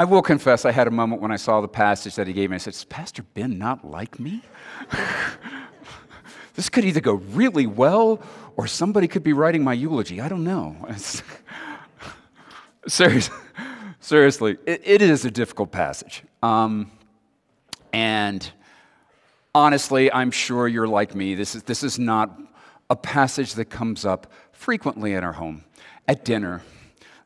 I will confess, I had a moment when I saw the passage that he gave me. I said, Does Pastor Ben not like me? this could either go really well or somebody could be writing my eulogy. I don't know. seriously, seriously it, it is a difficult passage. Um, and honestly, I'm sure you're like me. This is, this is not a passage that comes up frequently in our home at dinner.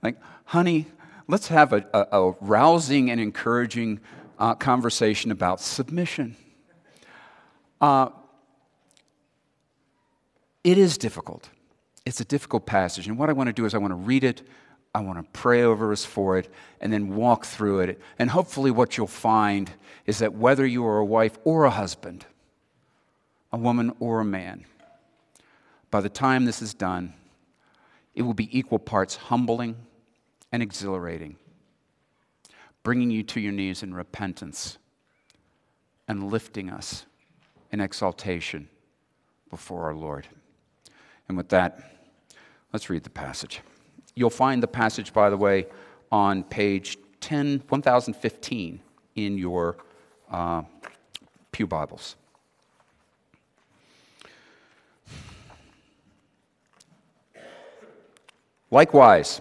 Like, honey, let's have a, a, a rousing and encouraging uh, conversation about submission. Uh, it is difficult. It's a difficult passage. And what I want to do is I want to read it, I want to pray over us for it, and then walk through it. And hopefully, what you'll find is that whether you are a wife or a husband, a woman or a man, by the time this is done, it will be equal parts humbling and exhilarating, bringing you to your knees in repentance and lifting us in exaltation before our Lord. And with that, let's read the passage. You'll find the passage, by the way, on page 10, 1015 in your uh, Pew Bibles. Likewise,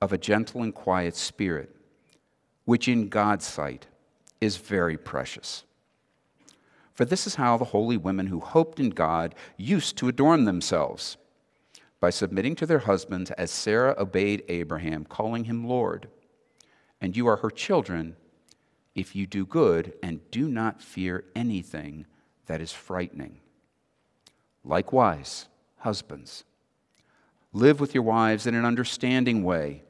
of a gentle and quiet spirit, which in God's sight is very precious. For this is how the holy women who hoped in God used to adorn themselves by submitting to their husbands as Sarah obeyed Abraham, calling him Lord. And you are her children if you do good and do not fear anything that is frightening. Likewise, husbands, live with your wives in an understanding way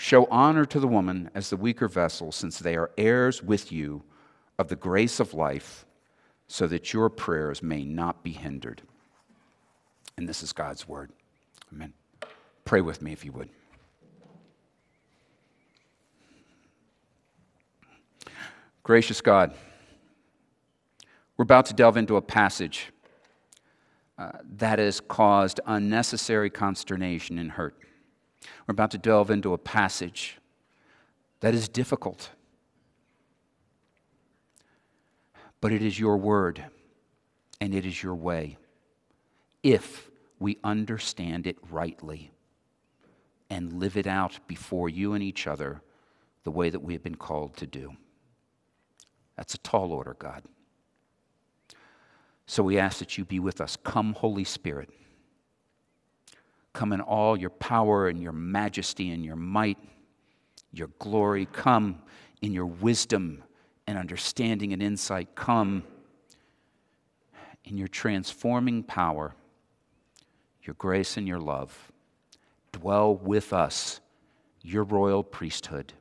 Show honor to the woman as the weaker vessel, since they are heirs with you of the grace of life, so that your prayers may not be hindered. And this is God's word. Amen. Pray with me if you would. Gracious God, we're about to delve into a passage uh, that has caused unnecessary consternation and hurt. We're about to delve into a passage that is difficult, but it is your word and it is your way if we understand it rightly and live it out before you and each other the way that we have been called to do. That's a tall order, God. So we ask that you be with us. Come, Holy Spirit. Come in all your power and your majesty and your might, your glory. Come in your wisdom and understanding and insight. Come in your transforming power, your grace and your love. Dwell with us, your royal priesthood.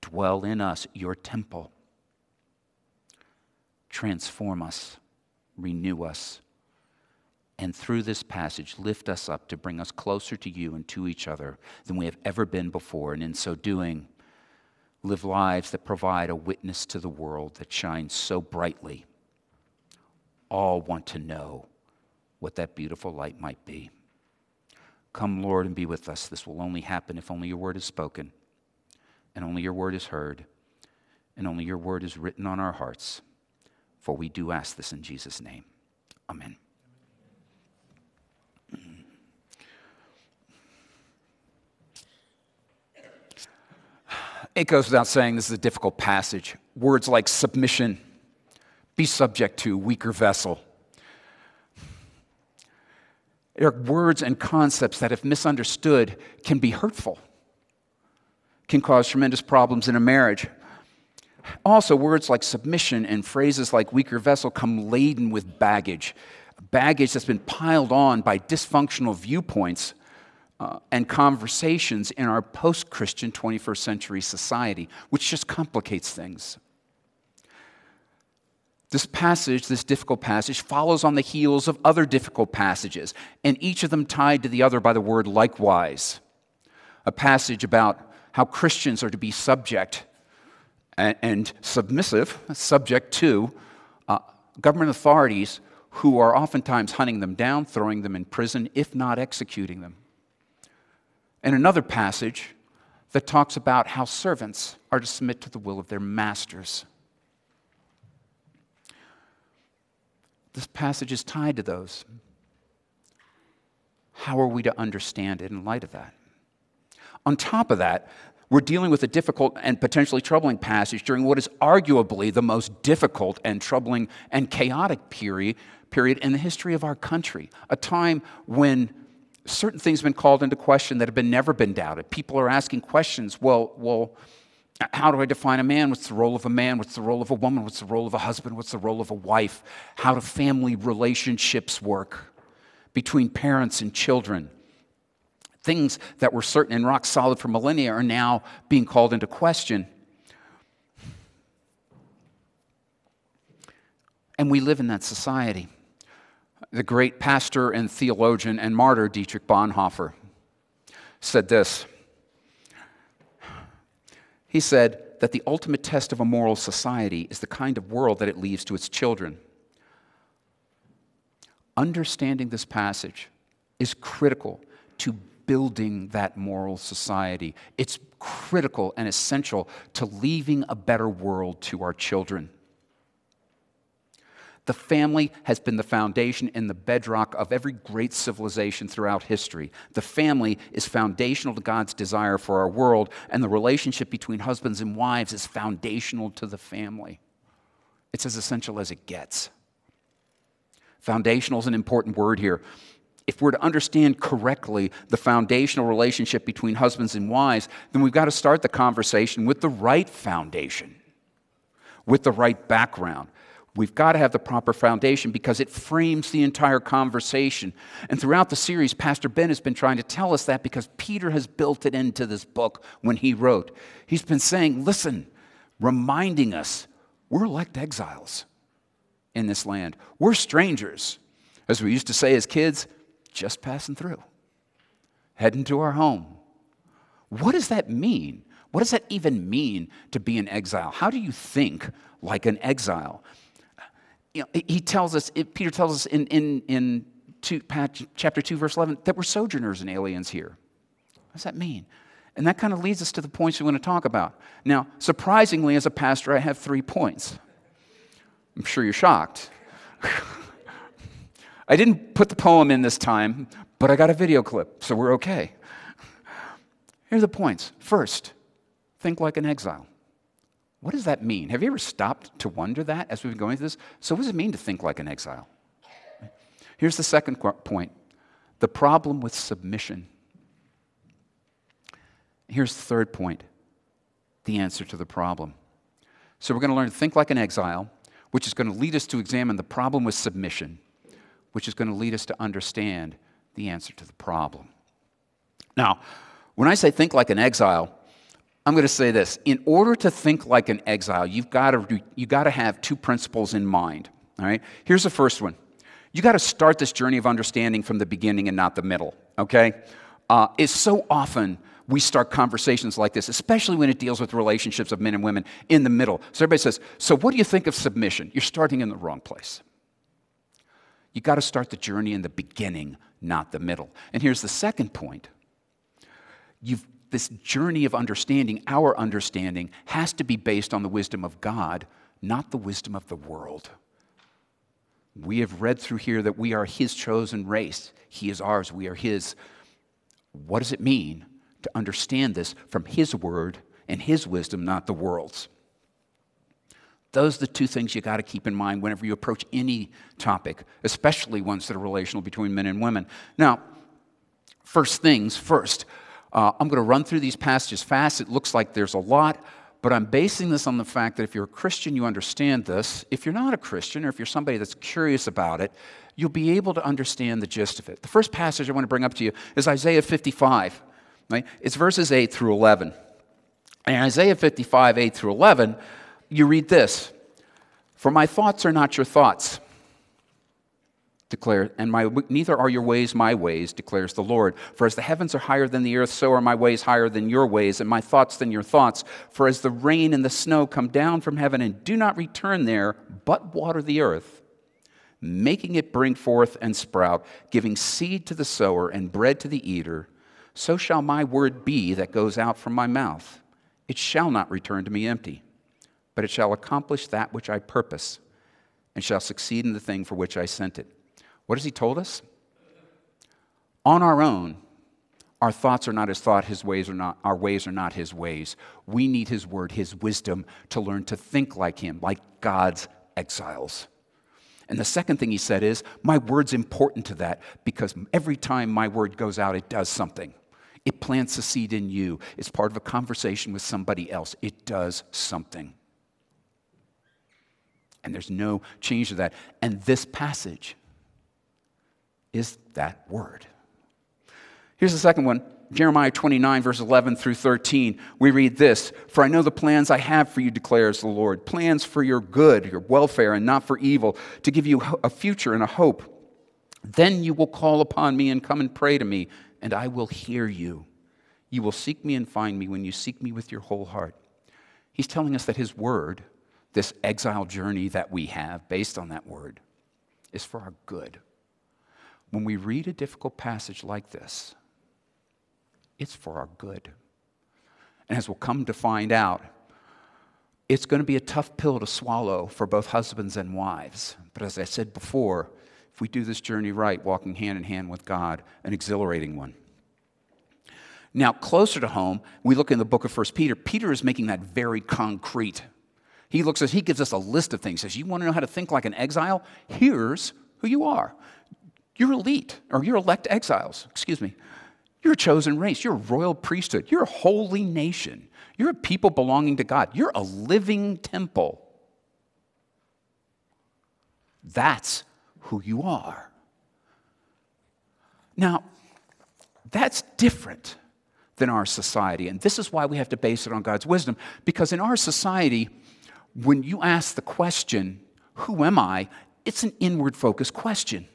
Dwell in us, your temple. Transform us, renew us and through this passage, lift us up to bring us closer to you and to each other than we have ever been before. And in so doing, live lives that provide a witness to the world that shines so brightly. All want to know what that beautiful light might be. Come, Lord, and be with us. This will only happen if only your word is spoken, and only your word is heard, and only your word is written on our hearts. For we do ask this in Jesus' name. Amen. It goes without saying this is a difficult passage. Words like submission, be subject to, weaker vessel. There are words and concepts that, if misunderstood, can be hurtful, can cause tremendous problems in a marriage. Also, words like submission and phrases like weaker vessel come laden with baggage, baggage that's been piled on by dysfunctional viewpoints uh, and conversations in our post Christian 21st century society, which just complicates things. This passage, this difficult passage, follows on the heels of other difficult passages, and each of them tied to the other by the word likewise. A passage about how Christians are to be subject and, and submissive, subject to uh, government authorities who are oftentimes hunting them down, throwing them in prison, if not executing them. And another passage that talks about how servants are to submit to the will of their masters. This passage is tied to those. How are we to understand it in light of that? On top of that, we're dealing with a difficult and potentially troubling passage during what is arguably the most difficult and troubling and chaotic period, period in the history of our country. A time when certain things have been called into question that have been never been doubted. People are asking questions. Well, well, how do I define a man? What's the role of a man? What's the role of a woman? What's the role of a husband? What's the role of a wife? How do family relationships work between parents and children? Things that were certain and rock solid for millennia are now being called into question. And we live in that society. The great pastor and theologian and martyr Dietrich Bonhoeffer said this he said that the ultimate test of a moral society is the kind of world that it leaves to its children. Understanding this passage is critical to building that moral society. It's critical and essential to leaving a better world to our children. The family has been the foundation and the bedrock of every great civilization throughout history. The family is foundational to God's desire for our world, and the relationship between husbands and wives is foundational to the family. It's as essential as it gets. Foundational is an important word here. If we're to understand correctly the foundational relationship between husbands and wives, then we've got to start the conversation with the right foundation, with the right background. We've got to have the proper foundation because it frames the entire conversation. And throughout the series, Pastor Ben has been trying to tell us that because Peter has built it into this book when he wrote. He's been saying, listen, reminding us we're elect exiles in this land. We're strangers, as we used to say as kids, just passing through, heading to our home. What does that mean? What does that even mean to be an exile? How do you think like an exile? You know, he tells us, Peter tells us in, in, in two, chapter 2, verse 11, that we're sojourners and aliens here. What does that mean? And that kind of leads us to the points we want to talk about. Now, surprisingly, as a pastor, I have three points. I'm sure you're shocked. I didn't put the poem in this time, but I got a video clip, so we're okay. Here are the points. First, think like an exile. What does that mean? Have you ever stopped to wonder that as we've been going through this? So, what does it mean to think like an exile? Here's the second point the problem with submission. Here's the third point the answer to the problem. So, we're going to learn to think like an exile, which is going to lead us to examine the problem with submission, which is going to lead us to understand the answer to the problem. Now, when I say think like an exile, I'm going to say this. In order to think like an exile, you've got to, you've got to have two principles in mind. All right? Here's the first one. You got to start this journey of understanding from the beginning and not the middle. Okay? Uh, it's so often we start conversations like this, especially when it deals with relationships of men and women in the middle. So everybody says, So what do you think of submission? You're starting in the wrong place. You got to start the journey in the beginning, not the middle. And here's the second point. You've this journey of understanding, our understanding, has to be based on the wisdom of God, not the wisdom of the world. We have read through here that we are His chosen race. He is ours, we are His. What does it mean to understand this from His word and His wisdom, not the world's? Those are the two things you got to keep in mind whenever you approach any topic, especially ones that are relational between men and women. Now, first things first, uh, I'm going to run through these passages fast. It looks like there's a lot, But I'm basing this on the fact that if you're a Christian, you understand this. If you're not a Christian, or if you're somebody that's curious about it, you'll be able to understand the gist of it. The first passage I want to bring up to you is Isaiah 55. Right? It's verses 8 through 11. And Isaiah 55, 8 through 11, you read this For my thoughts are not your thoughts, declare, and my, neither are your ways my ways, declares the Lord. For as the heavens are higher than the earth, so are my ways higher than your ways, and my thoughts than your thoughts. For as the rain and the snow come down from heaven and do not return there, but water the earth, making it bring forth and sprout, giving seed to the sower and bread to the eater, so shall my word be that goes out from my mouth. It shall not return to me empty, but it shall accomplish that which I purpose, and shall succeed in the thing for which I sent it. What has he told us? On our own, our thoughts are not his thought, his ways are not our ways are not his ways. We need his word, his wisdom to learn to think like him, like God's exiles. And the second thing he said is, my word's important to that because every time my word goes out, it does something. It plants a seed in you. It's part of a conversation with somebody else. It does something. And there's no change to that. And this passage is that word. Here's the second one Jeremiah 29, verse 11 through 13. We read this For I know the plans I have for you, declares the Lord plans for your good, your welfare, and not for evil, to give you a future and a hope. Then you will call upon me and come and pray to me, and I will hear you. You will seek me and find me when you seek me with your whole heart. He's telling us that his word, this exile journey that we have based on that word, is for our good. When we read a difficult passage like this, it's for our good. And as we'll come to find out, it's going to be a tough pill to swallow for both husbands and wives. But as I said before, if we do this journey right, walking hand in hand with God, an exhilarating one. Now, closer to home, we look in the book of 1 Peter. Peter is making that very concrete. He looks as he gives us a list of things. Says, You want to know how to think like an exile? Here's who you are. You're elite, or you're elect exiles, excuse me. You're a chosen race. You're a royal priesthood. You're a holy nation. You're a people belonging to God. You're a living temple. That's who you are. Now, that's different than our society. And this is why we have to base it on God's wisdom. Because in our society, when you ask the question, Who am I? it's an inward focused question.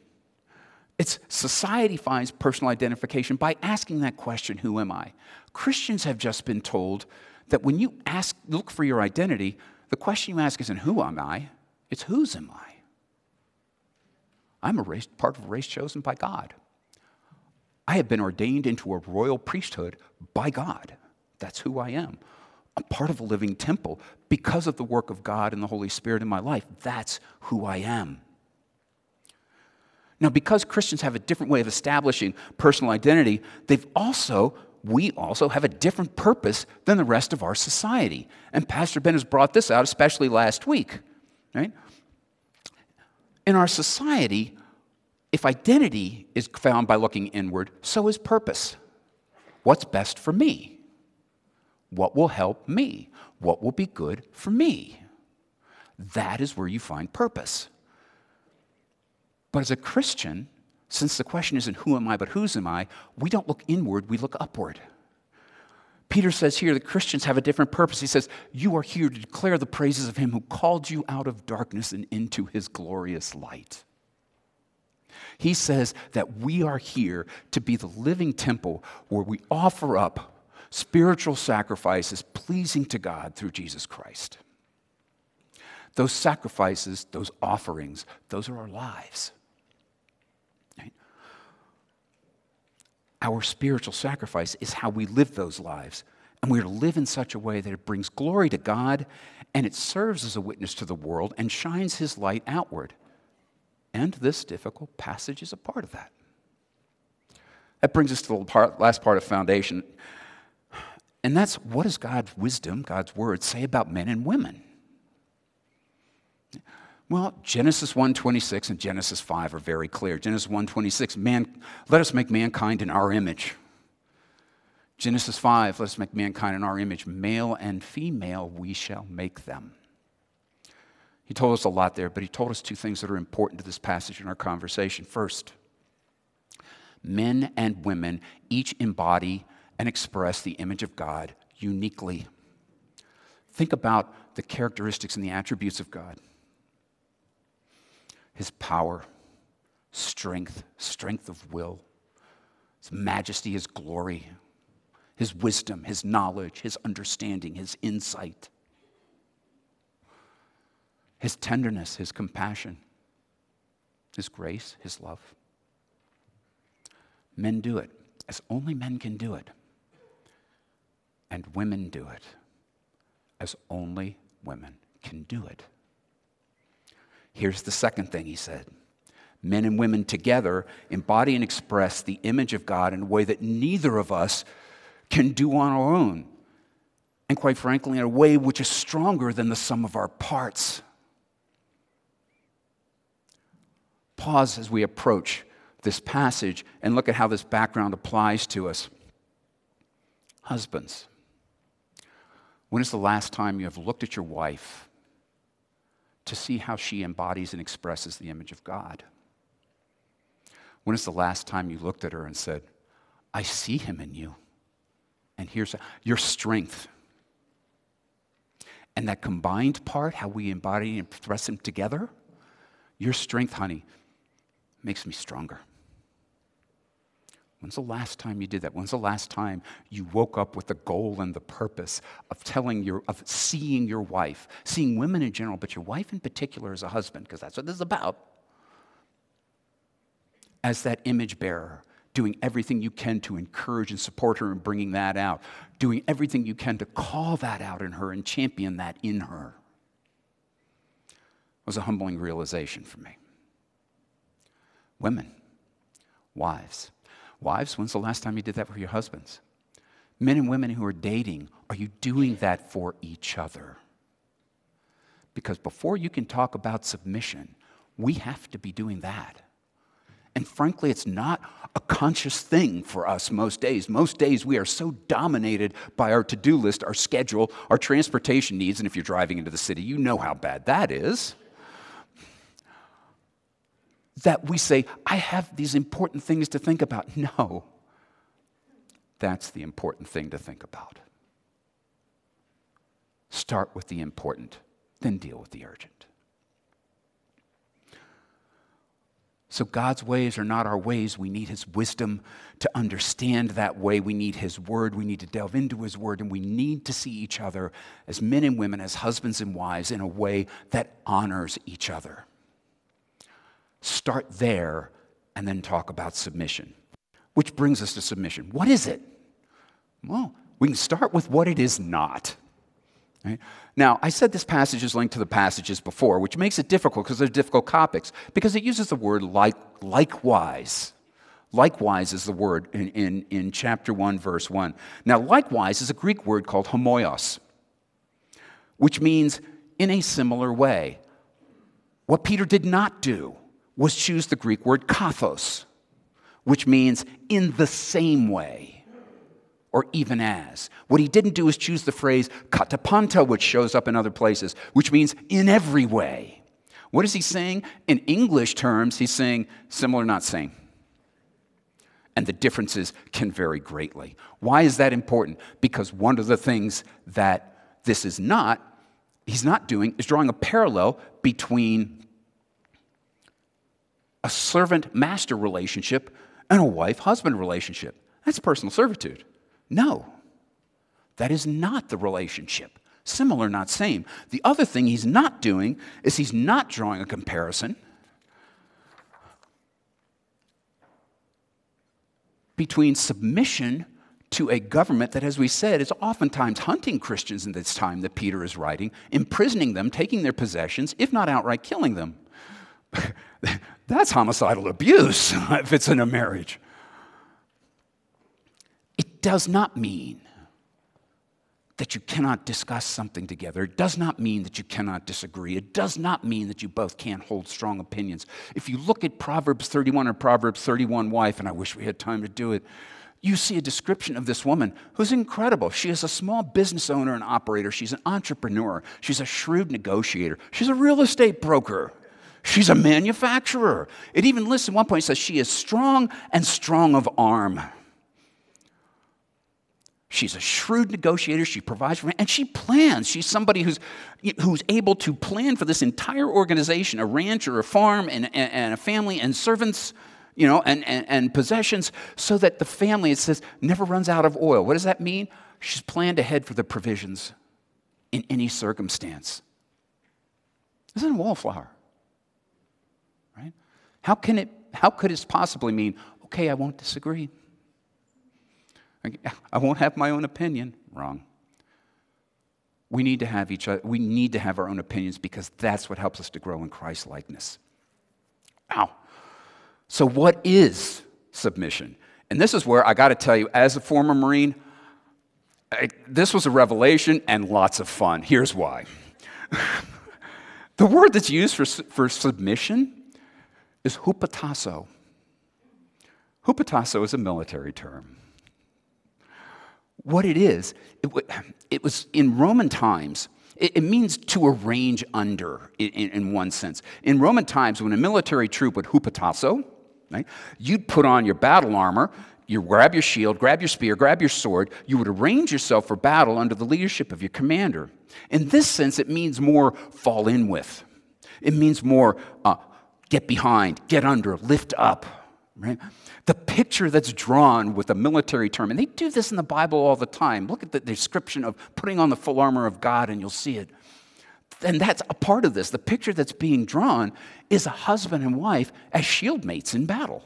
It's society finds personal identification by asking that question, Who am I? Christians have just been told that when you ask, look for your identity, the question you ask isn't, Who am I? It's, Whose am I? I'm a race, part of a race chosen by God. I have been ordained into a royal priesthood by God. That's who I am. I'm part of a living temple because of the work of God and the Holy Spirit in my life. That's who I am. Now, because Christians have a different way of establishing personal identity, they've also, we also have a different purpose than the rest of our society. And Pastor Ben has brought this out, especially last week. Right? In our society, if identity is found by looking inward, so is purpose. What's best for me? What will help me? What will be good for me? That is where you find purpose. But as a Christian, since the question isn't who am I, but whose am I, we don't look inward, we look upward. Peter says here that Christians have a different purpose. He says, You are here to declare the praises of him who called you out of darkness and into his glorious light. He says that we are here to be the living temple where we offer up spiritual sacrifices pleasing to God through Jesus Christ. Those sacrifices, those offerings, those are our lives. Our spiritual sacrifice is how we live those lives. And we're to live in such a way that it brings glory to God and it serves as a witness to the world and shines his light outward. And this difficult passage is a part of that. That brings us to the last part of foundation. And that's what does God's wisdom, God's word, say about men and women? Well, Genesis 1:26 and Genesis 5 are very clear. Genesis 1:26, man, let us make mankind in our image. Genesis 5, let's make mankind in our image. Male and female, we shall make them. He told us a lot there, but he told us two things that are important to this passage in our conversation. First, men and women each embody and express the image of God uniquely. Think about the characteristics and the attributes of God His power, strength, strength of will, His majesty, His glory, His wisdom, His knowledge, His understanding, His insight, His tenderness, His compassion, His grace, His love. Men do it as only men can do it. And women do it as only women can do it. Here's the second thing he said men and women together embody and express the image of God in a way that neither of us can do on our own. And quite frankly, in a way which is stronger than the sum of our parts. Pause as we approach this passage and look at how this background applies to us. Husbands, when is the last time you have looked at your wife to see how she embodies and expresses the image of God? When is the last time you looked at her and said, I see him in you? And here's your strength. And that combined part, how we embody and express him together, your strength, honey, makes me stronger. When's the last time you did that? When's the last time you woke up with the goal and the purpose of telling your, of seeing your wife, seeing women in general, but your wife in particular as a husband, because that's what this is about, as that image bearer, doing everything you can to encourage and support her and bringing that out, doing everything you can to call that out in her and champion that in her. Was a humbling realization for me. Women, wives, Wives, when's the last time you did that for your husbands? Men and women who are dating, are you doing that for each other? Because before you can talk about submission, we have to be doing that. And frankly, it's not a conscious thing for us most days. Most days we are so dominated by our to do list, our schedule, our transportation needs. And if you're driving into the city, you know how bad that is that we say, I have these important things to think about. No, that's the important thing to think about. Start with the important, then deal with the urgent. So, God's ways are not our ways. We need His wisdom to understand that way. We need His word. We need to delve into His word. And we need to see each other as men and women, as husbands and wives, in a way that honors each other. Start there and then talk about submission. Which brings us to submission. What is it? Well, we can start with what it is not. Right? Now, I said this passage is linked to the passages before, which makes it difficult because they're difficult topics, because it uses the word like, likewise. Likewise is the word in, in, in chapter 1, verse 1. Now, likewise is a Greek word called homoios, which means in a similar way. What Peter did not do was choose the Greek word kathos, which means in the same way or even as. What he didn't do is choose the phrase katapanta, which shows up in other places, which means in every way. What is he saying? In English terms, he's saying similar, not same. And the differences can vary greatly. Why is that important? Because one of the things that this is not, he's not doing, is drawing a parallel between a servant master relationship and a wife husband relationship. That's personal servitude. No, that is not the relationship. Similar, not same. The other thing he's not doing is he's not drawing a comparison between submission to a government that, as we said, is oftentimes hunting Christians in this time that Peter is writing, imprisoning them, taking their possessions, if not outright killing them. That's homicidal abuse if it's in a marriage. It does not mean that you cannot discuss something together. It does not mean that you cannot disagree. It does not mean that you both can't hold strong opinions. If you look at Proverbs 31 or Proverbs 31 wife, and I wish we had time to do it, you see a description of this woman who's incredible. She is a small business owner and operator. She's an entrepreneur. She's a shrewd negotiator. She's a real estate broker. She's a manufacturer. It even lists at one point, it says she is strong and strong of arm. She's a shrewd negotiator. She provides for, and she plans. She's somebody who's, who's able to plan for this entire organization, a ranch or a farm and, and, and a family and servants, you know, and, and, and possessions, so that the family, it says, never runs out of oil. What does that mean? She's planned ahead for the provisions in any circumstance. Isn't a wallflower? How can it, how could it possibly mean, okay, I won't disagree? I won't have my own opinion. Wrong. We need to have each other, we need to have our own opinions because that's what helps us to grow in Christ likeness. Ow. So, what is submission? And this is where I got to tell you, as a former Marine, I, this was a revelation and lots of fun. Here's why. the word that's used for, for submission is hupotasso. Hupotasso is a military term what it is, it, it was in Roman times, it, it means to arrange under in, in, one sense. In Roman times, when a military troop would hupotasso, right, you'd put on your battle armor, you grab your shield, grab your spear, grab your sword, you would arrange yourself for battle under the leadership of your commander. In this sense, it means more fall in with. It means more uh, get behind, get under, lift up, right? the picture that's drawn with a military term, and they do this in the Bible all the time. Look at the description of putting on the full armor of God, and you'll see it. And that's a part of this. The picture that's being drawn is a husband and wife as shield mates in battle.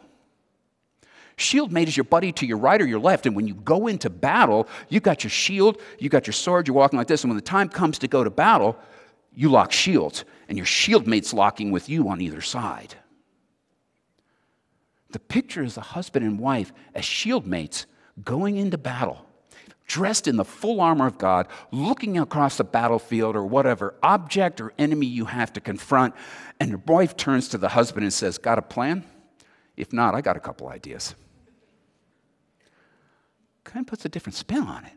Shield mate is your buddy to your right or your left. And when you go into battle, you got your shield, you got your sword, you're walking like this. And when the time comes to go to battle, you lock shields, and your shield mate's locking with you on either side. The picture is a husband and wife as shield mates going into battle, dressed in the full armor of God, looking across the battlefield or whatever object or enemy you have to confront. And the wife turns to the husband and says, Got a plan? If not, I got a couple ideas. Kind of puts a different spin on it.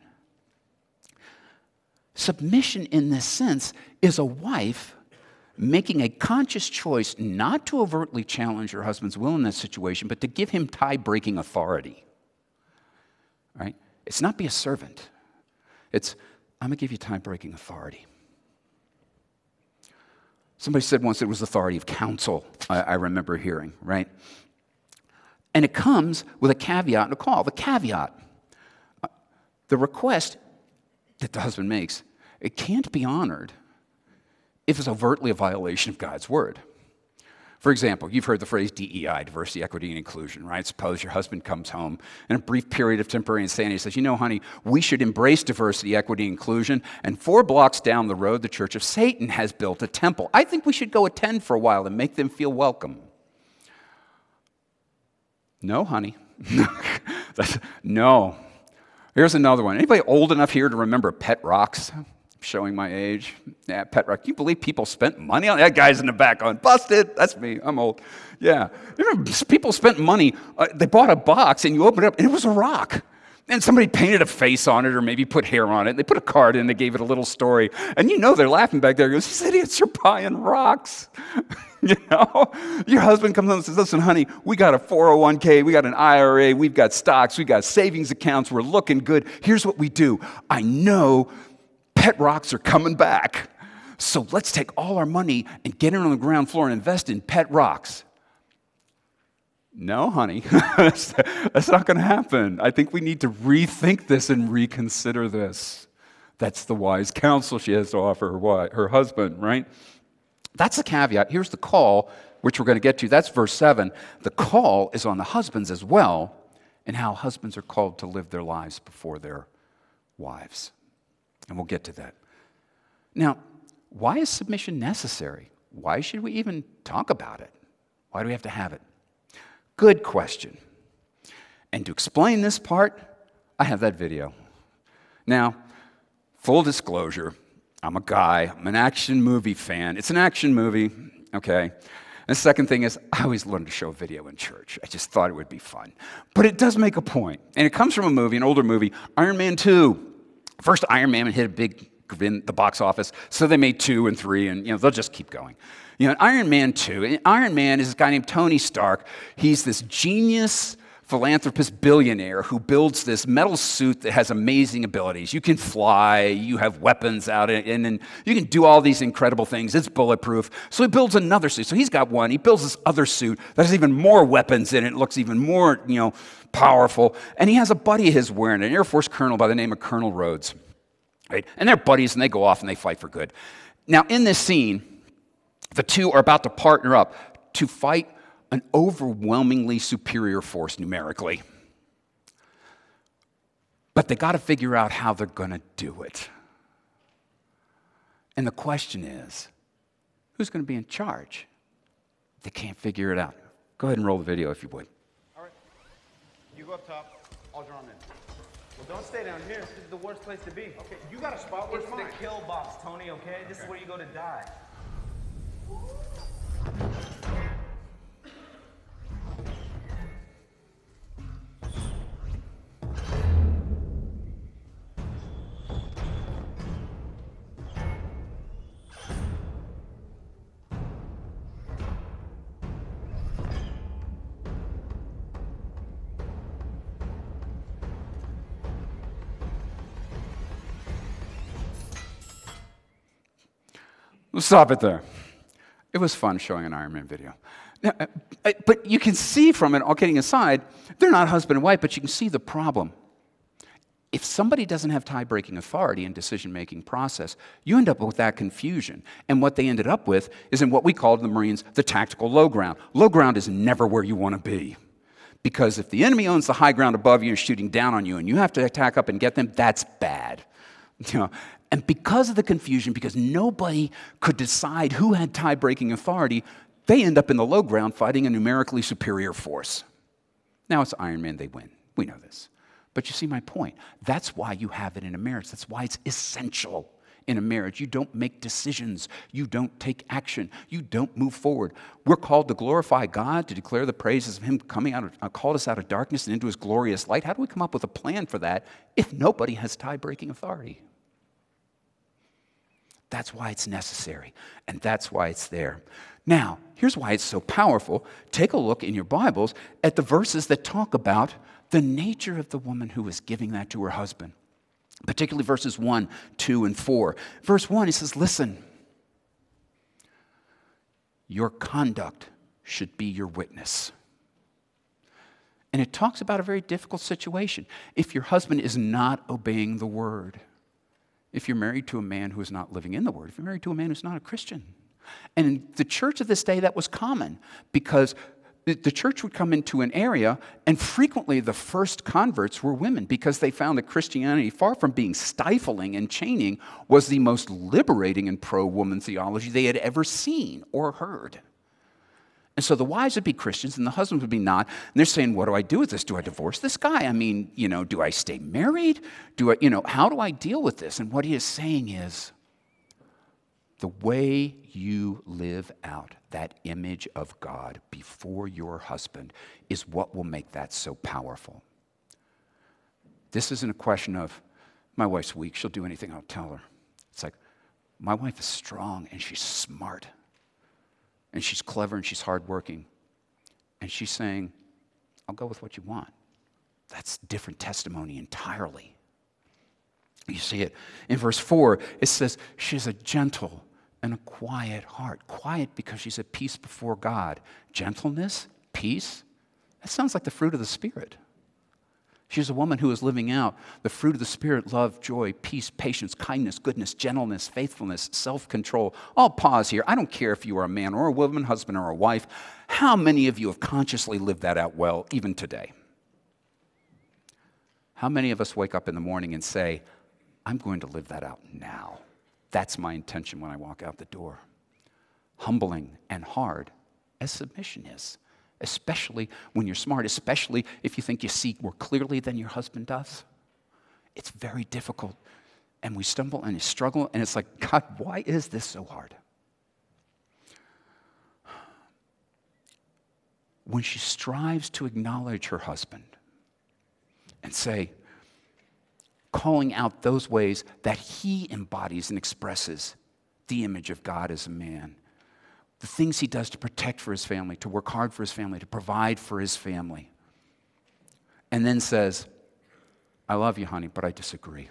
Submission, in this sense, is a wife making a conscious choice not to overtly challenge your husband's will in that situation, but to give him tie breaking authority. Right? It's not be a servant, it's, I'm going to give you tie breaking authority. Somebody said once it was authority of counsel, I, I remember hearing, right? And it comes with a caveat and a call. The caveat, uh, the request that the husband makes, it can't be honored if it's overtly a violation of God's word. For example, you've heard the phrase DEI, diversity, equity, and inclusion, right? Suppose your husband comes home in a brief period of temporary insanity says, You know, honey, we should embrace diversity, equity, and inclusion. And four blocks down the road, the Church of Satan has built a temple. I think we should go attend for a while and make them feel welcome. No, honey. no. Here's another one. Anybody old enough here to remember Pet Rocks? Showing my age. Yeah, pet rock. Can you believe people spent money on that? guy's in the back on busted. That's me. I'm old. Yeah. People spent money. Uh, they bought a box and you open it up and it was a rock. And somebody painted a face on it or maybe put hair on it. And They put a card in, and they gave it a little story. And you know they're laughing back there. He goes, These idiots are buying rocks. you know? Your husband comes home and says, Listen, honey, we got a 401k, we got an IRA, we've got stocks, We've got savings accounts, we're looking good. Here's what we do. I know pet rocks are coming back. So let's take all our money and get it on the ground floor and invest in pet rocks. No, honey, that's, not going to happen. I think we need to rethink this and reconsider this. That's the wise counsel she has to offer her, her husband, right? That's the caveat. Here's the call, which we're going to get to. That's verse 7. The call is on the husbands as well, and how husbands are called to live their lives before their wives. And we'll get to that. Now, why is submission necessary? Why should we even talk about it? Why do we have to have it? Good question. And to explain this part, I have that video. Now, full disclosure, I'm a guy, I'm an action movie fan. It's an action movie, okay? And the second thing is, I always wanted to show a video in church. I just thought it would be fun. But it does make a. And it comes from a movie, an older movie, Iron Man 2. First Iron Man hit a big in the box office, so they made two and three, and you know, they'll just keep going. You know, Iron Man 2, Iron Man is this guy named Tony Stark. He's this genius philanthropist billionaire who builds this metal suit that has amazing abilities. You can fly, you have weapons out, and, and you can do all these incredible things. It's bulletproof. So he builds another suit. So he's got one. He builds this other suit that has even more weapons in it. It looks even more, you know, powerful. And he has a buddy of his wearing an Air Force colonel by the name of Colonel Rhodes. Right? And they're buddies and they go off and they fight for good. Now, in this scene, the two are about to partner up to fight an overwhelmingly superior force numerically. But they got to figure out how they're going to do it. And the question is who's going to be in charge? They can't figure it out. Go ahead and roll the video if you would. All right. You go up top, I'll draw them in. Well, don't stay down here. This is the worst place to be. Okay, you got a spot where it's the kill box, Tony, okay? This okay. is where you go to die. Stop it there. It was fun showing an Iron Man video. Now, uh, but you can see from it, all kidding aside, they're not husband and wife, but you can see the problem. If somebody doesn't have tie breaking authority in decision making process, you end up with that confusion. And what they ended up with is in what we called in the Marines the tactical low ground. Low ground is never where you want to be. Because if the enemy owns the high ground above you and shooting down on you and you have to attack up and get them, that's bad. You know, and because of the confusion, because nobody could decide who had tie breaking authority, they end up in the low ground fighting a numerically superior force. Now it's Iron Man, they win. We know this. But you see my point. That's why you have it in a marriage. That's why it's essential in a marriage. You don't make decisions, you don't take action, you don't move forward. We're called to glorify God, to declare the praises of Him coming out, of, uh, called us out of darkness and into His glorious light. How do we come up with a plan for that if nobody has tie breaking authority? That's why it's necessary, and that's why it's there. Now, here's why it's so powerful. Take a look in your Bibles at the verses that talk about the nature of the woman who was giving that to her husband, particularly verses 1, 2, and 4. Verse 1, he says, Listen, your conduct should be your witness. And it talks about a very difficult situation. If your husband is not obeying the word, if you're married to a man who is not living in the Word, if you're married to a man who's not a Christian. And in the church of this day, that was common because the church would come into an area, and frequently the first converts were women because they found that Christianity, far from being stifling and chaining, was the most liberating and pro woman theology they had ever seen or heard. And so the wives would be Christians and the husbands would be not. And they're saying, What do I do with this? Do I divorce this guy? I mean, you know, do I stay married? Do I, you know, how do I deal with this? And what he is saying is, the way you live out that image of God before your husband is what will make that so powerful. This isn't a question of, my wife's weak, she'll do anything I'll tell her. It's like, my wife is strong and she's smart and she's clever and she's hardworking. And she's saying, I'll go with what you want. That's different testimony entirely. You see it in verse 4, it says, She's a gentle and a quiet heart. Quiet because she's at peace before God. Gentleness, peace, that sounds like the fruit of the Spirit. She's a woman who is living out the fruit of the Spirit love, joy, peace, patience, kindness, goodness, gentleness, faithfulness, self control. I'll pause here. I don't care if you are a man or a woman, husband or a wife. How many of you have consciously lived that out well, even today? How many of us wake up in the morning and say, I'm going to live that out now? That's my intention when I walk out the door. Humbling and hard as submission is especially when you're smart, especially if you think you see more clearly than your husband does. It's very difficult. And we stumble and we struggle, and it's like, God, why is this so hard? when she strives to acknowledge her husband and say, calling out those ways that he embodies and expresses the image of God as a man. The things he does to protect for his family, to work hard for his family, to provide for his family. And then says, I love you, honey, but I disagree.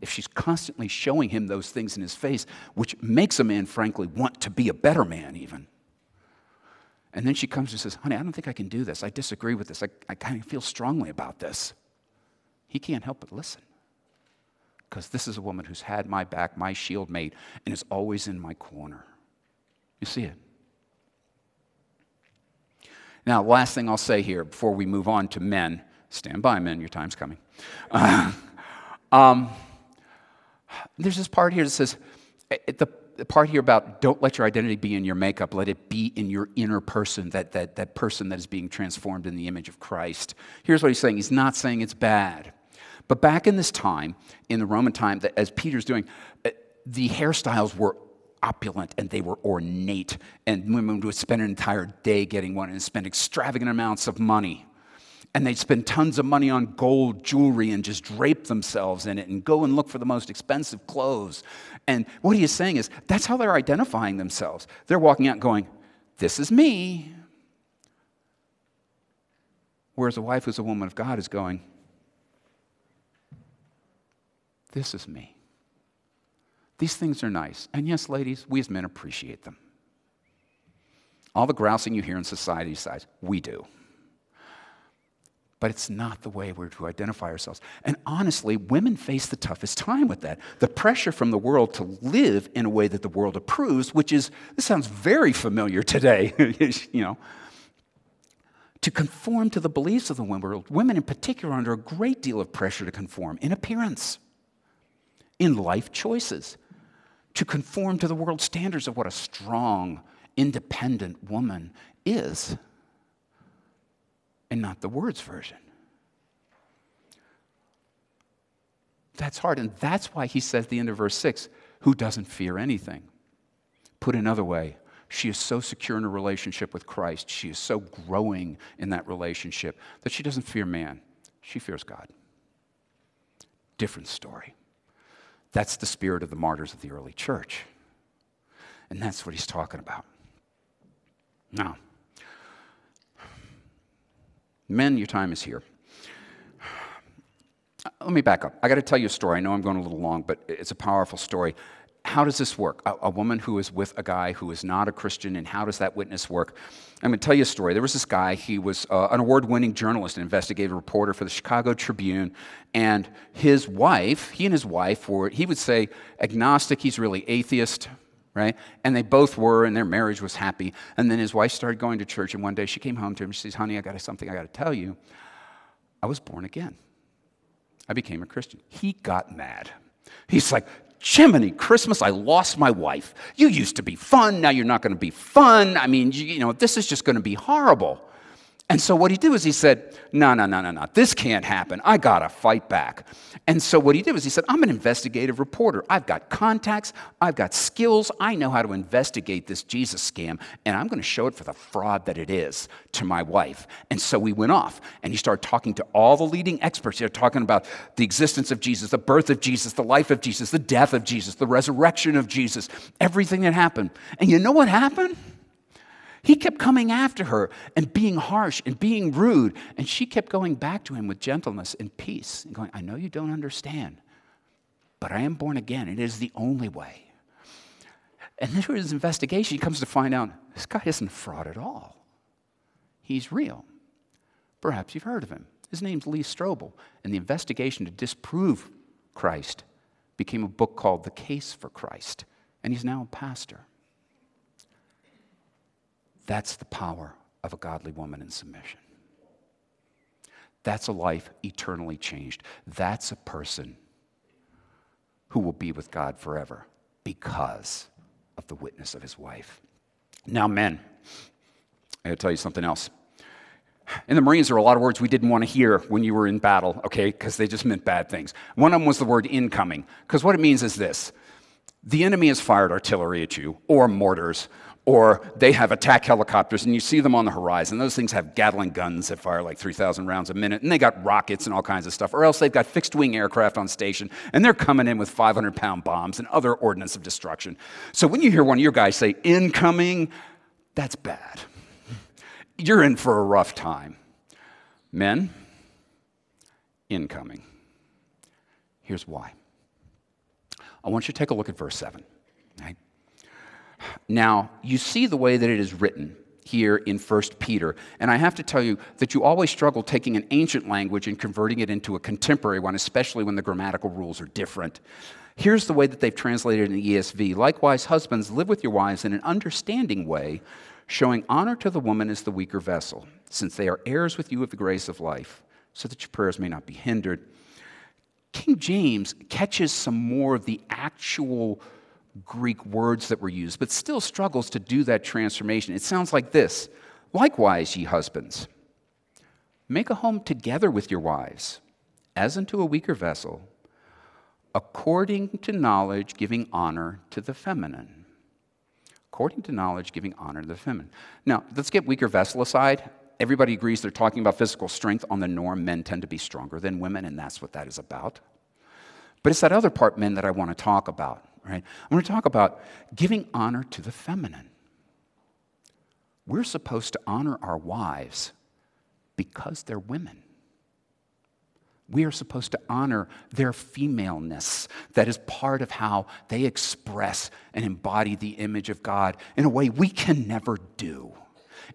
If she's constantly showing him those things in his face, which makes a man, frankly, want to be a better man, even. And then she comes and says, Honey, I don't think I can do this. I disagree with this. I, I kind of feel strongly about this. He can't help but listen. Because this is a woman who's had my back, my shield mate, and is always in my corner. You see it? Now, last thing I'll say here before we move on to men stand by, men, your time's coming. Um, there's this part here that says, eh, the, the part here about don't let your identity be in your makeup, let it be in your inner person, that, that, that person that is being transformed in the image of Christ. Here's what he's saying He's not saying it's bad. But back in this time, in the Roman time, that as Peter's doing, uh, the hairstyles were opulent and they were ornate, and women would spend an entire day getting one and spend extravagant amounts of money. And they'd spend tons of money on gold jewelry and just drape themselves in it and go and look for the most expensive clothes. And what he is saying is that's how they're identifying themselves. They're walking out going, This is me. Whereas a wife who's a woman of God is going, this is me. These things are nice. And yes, ladies, we as men appreciate them. All the grousing you hear in society size, we do. But it's not the way we're to identify ourselves. And honestly, women face the toughest time with that. The pressure from the world to live in a way that the world approves, which is, this sounds very familiar today, you know, to conform to the beliefs of the world. Women in particular are under a great deal of pressure to conform in appearance in life choices to conform to the world standards of what a strong, independent woman is, and not the words version. That's hard, and that's why he says at the end of verse 6 who doesn't fear anything. Put another way, she is so secure in her relationship with Christ, she is so growing in that relationship that she doesn't fear man, she fears God. Different story. That's the spirit of the martyrs of the early church. And that's what he's talking about. Now, men, your time is here. Let me back up. I got to tell you a story. I know I'm going a little long, but it's a powerful story how does this work? A, a, woman who is with a guy who is not a Christian, and how does that witness work? I'm going to tell you a story. There was this guy, he was uh, an award winning journalist and investigative reporter for the Chicago Tribune, and his wife, he and his wife were, he would say, agnostic, he's really atheist, right? And they both were, and their marriage was happy. And then his wife started going to church, and one day she came home to him, she says, Honey, I got something I got to tell you. I was born again. I became a Christian. He got mad. He's like, Jiminy Christmas, I lost my wife. You used to be fun, now you're not going to be fun. I mean, you, you know, this is just going to be horrible. And so what he did was he said, No, no, no, no, no, this can't happen. I got to fight back. And so what he did was he said, I'm an investigative reporter. I've got contacts, I've got skills, I know how to investigate this Jesus scam, and I'm going to show it for the fraud that it is to my wife. And so we went off and he started talking to all the leading experts. They're talking about the existence of Jesus, the birth of Jesus, the life of Jesus, the death of Jesus, the resurrection of Jesus, everything that happened. And you know what happened? He kept coming after her and being harsh and being rude. And she kept going back to him with gentleness and peace and going, I know you don't understand, but I am born again. It is the only way. And then through his investigation, he comes to find out this guy isn't a fraud at all. He's real. Perhaps you've heard of him. His name's Lee Strobel. And the investigation to disprove Christ became a book called The Case for Christ. And he's now a pastor. That's the power of a godly woman in submission. That's a life eternally changed. That's a person who will be with God forever because of the witness of his wife. Now, men, I gotta tell you something else. In the Marines, there were a lot of words we didn't want to hear when you were in battle, okay, because they just meant bad things. One of them was the word incoming, because what it means is this the enemy has fired artillery at you, or mortars, or they have attack helicopters and you see them on the horizon. Those things have Gatling guns that fire like 3,000 rounds a minute, and they got rockets and all kinds of stuff. Or else they've got fixed wing aircraft on station, and they're coming in with 500 pound bombs and other ordnance of destruction. So when you hear one of your guys say, incoming, that's bad. You're in for a rough time. Men, incoming. Here's why. I want you to take a look at verse 7. Now, you see the way that it is written here in 1 Peter. And I have to tell you that you always struggle taking an ancient language and converting it into a contemporary one, especially when the grammatical rules are different. Here's the way that they've translated in the ESV. Likewise, husbands, live with your wives in an understanding way, showing honor to the woman as the weaker vessel, since they are heirs with you of the grace of life, so that your prayers may not be hindered. King James catches some more of the actual Greek words that were used, but still struggles to do that transformation. It sounds like this Likewise, ye husbands, make a home together with your wives, as unto a weaker vessel, according to knowledge, giving honor to the feminine. According to knowledge, giving honor to the feminine. Now, let's get weaker vessel aside. Everybody agrees they're talking about physical strength. On the norm, men tend to be stronger than women, and that's what that is about. But it's that other part, men, that I want to talk about right? I'm going to talk about giving honor to the feminine. We're supposed to honor our wives because they're women. We are supposed to honor their femaleness. That is part of how they express and embody the image of God in a way we can never do,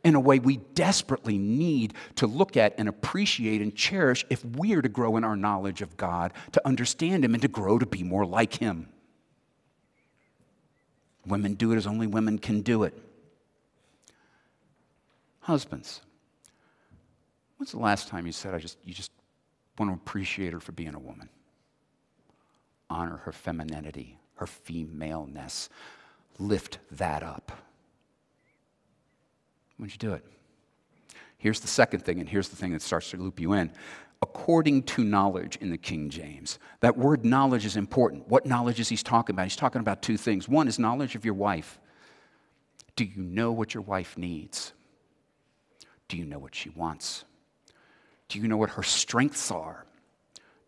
in a way we desperately need to look at and appreciate and cherish if we are to grow in our knowledge of God, to understand Him, and to grow to be more like Him. Women do it as only women can do it. Husbands, when's the last time you said, I just, you just want to appreciate her for being a woman? Honor her femininity, her femaleness. Lift that up. When'd you do it? Here's the second thing, and here's the thing that starts to loop you in according to knowledge in the King James. That word knowledge is important. What knowledge is he talking about? He's talking about two things. One is knowledge of your wife. Do you know what your wife needs? Do you know what she wants? Do you know what her strengths are?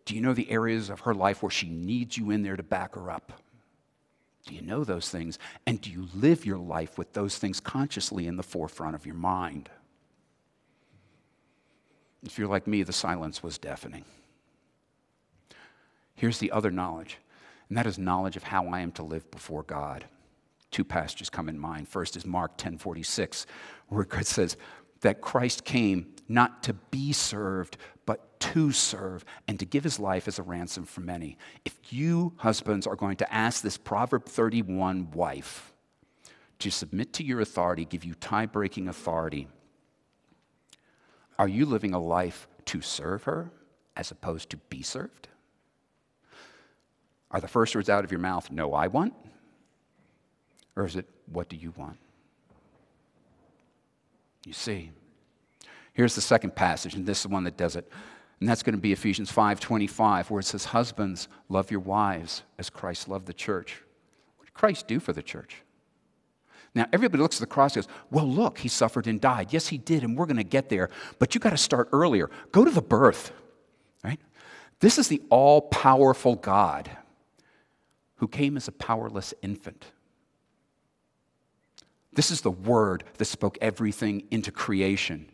Do you know the areas of her life where she needs you in there to back her up? Do you know those things? And do you live your life with those things consciously in the forefront of your mind? If you're like me, the silence was deafening. Here's the other knowledge, and that is knowledge of how I am to live before God. Two passages come in mind. First is Mark 10:46, where it says that Christ came not to be served, but to serve and to give his life as a ransom for many. If you, husbands, are going to ask this Proverb 31 wife to submit to your authority, give you tie breaking authority, are you living a life to serve her as opposed to be served? Are the first words out of your mouth, no, I want? Or is it, what do you want? You see. Here's the second passage, and this is the one that does it. And that's going to be Ephesians 5:25, where it says, Husbands, love your wives as Christ loved the church. What did Christ do for the church? Now, everybody looks at the cross and goes, Well, look, he suffered and died. Yes, he did, and we're going to get there. But you got to start earlier. Go to the birth, right? This is the all powerful God who came as a powerless infant. This is the word that spoke everything into creation.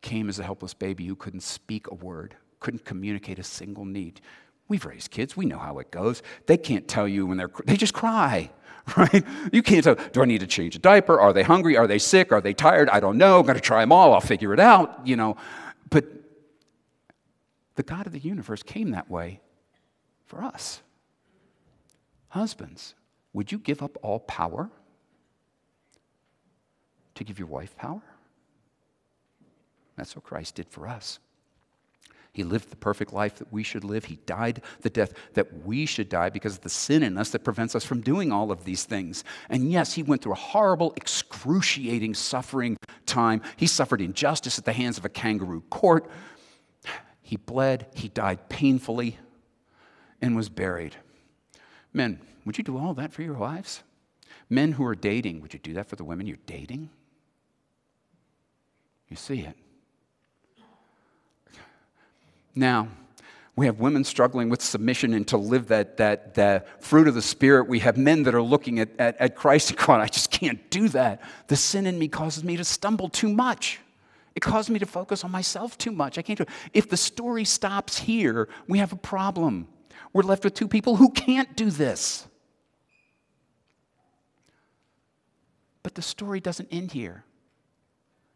Came as a helpless baby who couldn't speak a word, couldn't communicate a single need. We've raised kids, we know how it goes. They can't tell you when they're, they just cry. right? You can't tell, do I need to change a diaper? Are they hungry? Are they sick? Are they tired? I don't know. I'm going to try them all. I'll figure it out, you know. But the God of the universe came that way for us. Husbands, would you give up all power to give your wife power? That's what Christ did for us. He lived the perfect life that we should live. He died the death that we should die because of the sin in us that prevents us from doing all of these things. And yes, he went through a horrible, excruciating suffering time. He suffered injustice at the hands of a kangaroo court. He bled, he died painfully, and was buried. Men, would you do all that for your wives? Men who are dating, would you do that for the women you're dating? You see it. Now, we have women struggling with submission and to live that, that, that fruit of the Spirit. We have men that are looking at, at, at Christ and going, I just can't do that. The sin in me causes me to stumble too much. It causes me to focus on myself too much. I can't do it. If the story stops here, we have a problem. We're left with two people who can't do this. But the story doesn't end here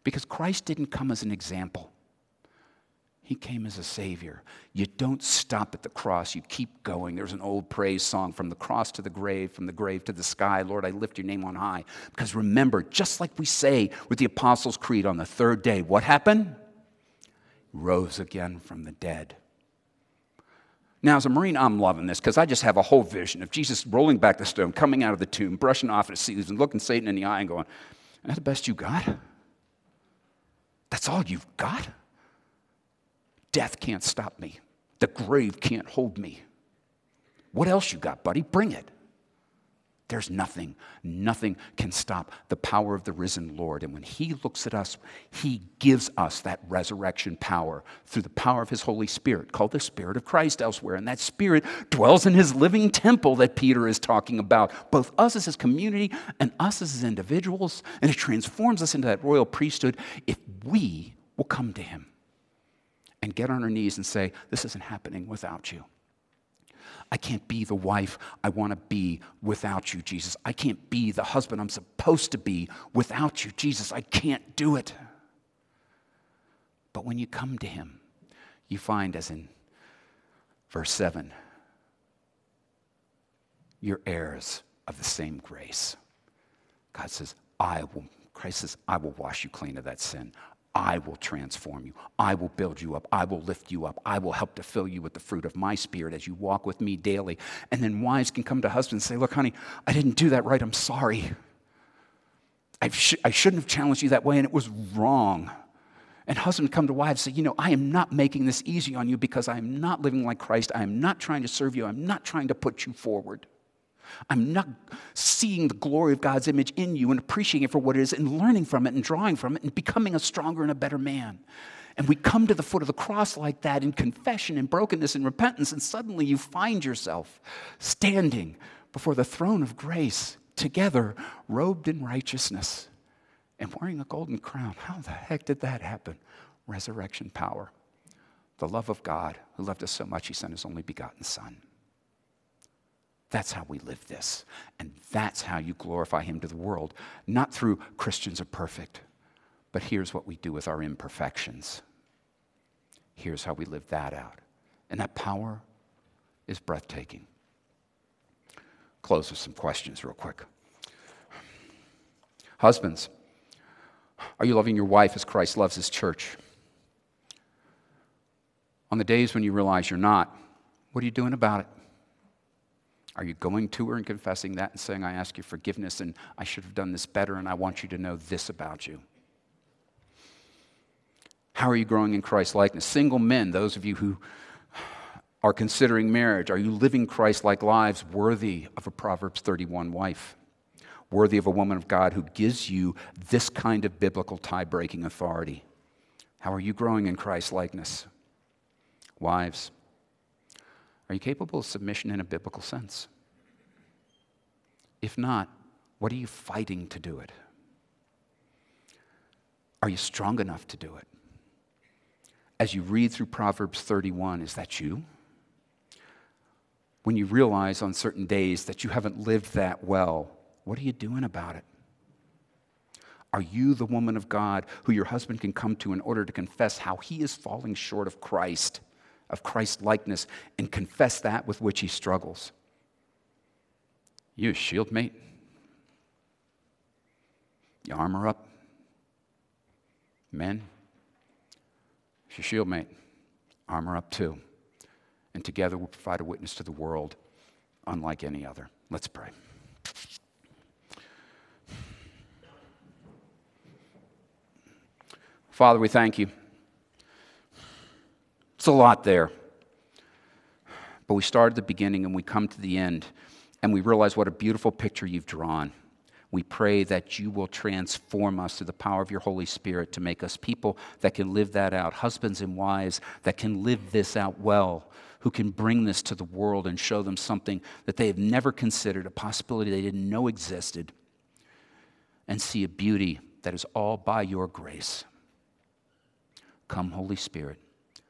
because Christ didn't come as an example. He came as a savior. You don't stop at the cross, you keep going. There's an old praise song from the cross to the grave, from the grave to the sky. Lord, I lift your name on high. Because remember, just like we say with the Apostles' Creed on the third day, what happened? Rose again from the dead. Now, as a Marine, I'm loving this because I just have a whole vision of Jesus rolling back the stone, coming out of the tomb, brushing off his shoes, and looking Satan in the eye and going, That's the best you got? That's all you've got? Death can't stop me. The grave can't hold me. What else you got, buddy? Bring it. There's nothing, nothing can stop the power of the risen Lord. And when He looks at us, He gives us that resurrection power through the power of His Holy Spirit, called the Spirit of Christ elsewhere. And that Spirit dwells in His living temple that Peter is talking about, both us as His community and us as His individuals. And it transforms us into that royal priesthood if we will come to Him and get on her knees and say, This isn't happening without you. I can't be the wife I want to be without you, Jesus. I can't be the husband I'm supposed to be without you, Jesus. I can't do it. But when you come to Him, you find, as in verse 7, you're heirs of the same grace. God says, I will, Christ says, I will wash you clean of that sin. I will transform you. I will build you up. I will lift you up. I will help to fill you with the fruit of my spirit as you walk with me daily. And then wives can come to husbands and say, Look, honey, I didn't do that right. I'm sorry. I, sh- I shouldn't have challenged you that way, and it was wrong. And husbands come to wives and say, You know, I am not making this easy on you because I am not living like Christ. I am not trying to serve you. I'm not trying to put you forward. I'm not seeing the glory of God's image in you and appreciating it for what it is and learning from it and drawing from it and becoming a stronger and a better man. And we come to the foot of the cross like that in confession and brokenness and repentance, and suddenly you find yourself standing before the throne of grace together, robed in righteousness and wearing a golden crown. How the heck did that happen? Resurrection power. The love of God, who loved us so much, he sent his only begotten Son. That's how we live this. And that's how you glorify Him to the world. Not through Christians are perfect, but here's what we do with our imperfections. Here's how we live that out. And that power is breathtaking. Close with some questions, real quick. Husbands, are you loving your wife as Christ loves his church? On the days when you realize you're not, what are you doing about it? Are you going to her and confessing that and saying, I ask you forgiveness and I should have done this better and I want you to know this about you? How are you growing in Christ likeness? Single men, those of you who are considering marriage, are you living Christ like lives worthy of a Proverbs 31 wife? Worthy of a woman of God who gives you this kind of biblical tie breaking authority? How are you growing in Christ likeness? Wives, are you capable of submission in a biblical sense? If not, what are you fighting to do it? Are you strong enough to do it? As you read through Proverbs 31, is that you? When you realize on certain days that you haven't lived that well, what are you doing about it? Are you the woman of God who your husband can come to in order to confess how he is falling short of Christ? Of Christ likeness and confess that with which he struggles. You shield mate. You armor up. Men, if you shield mate, armor up too. And together we'll provide a witness to the world unlike any other. Let's pray. Father, we thank you. It's a lot there. But we start at the beginning and we come to the end and we realize what a beautiful picture you've drawn. We pray that you will transform us through the power of your Holy Spirit to make us people that can live that out, husbands and wives that can live this out well, who can bring this to the world and show them something that they have never considered, a possibility they didn't know existed, and see a beauty that is all by your grace. Come, Holy Spirit.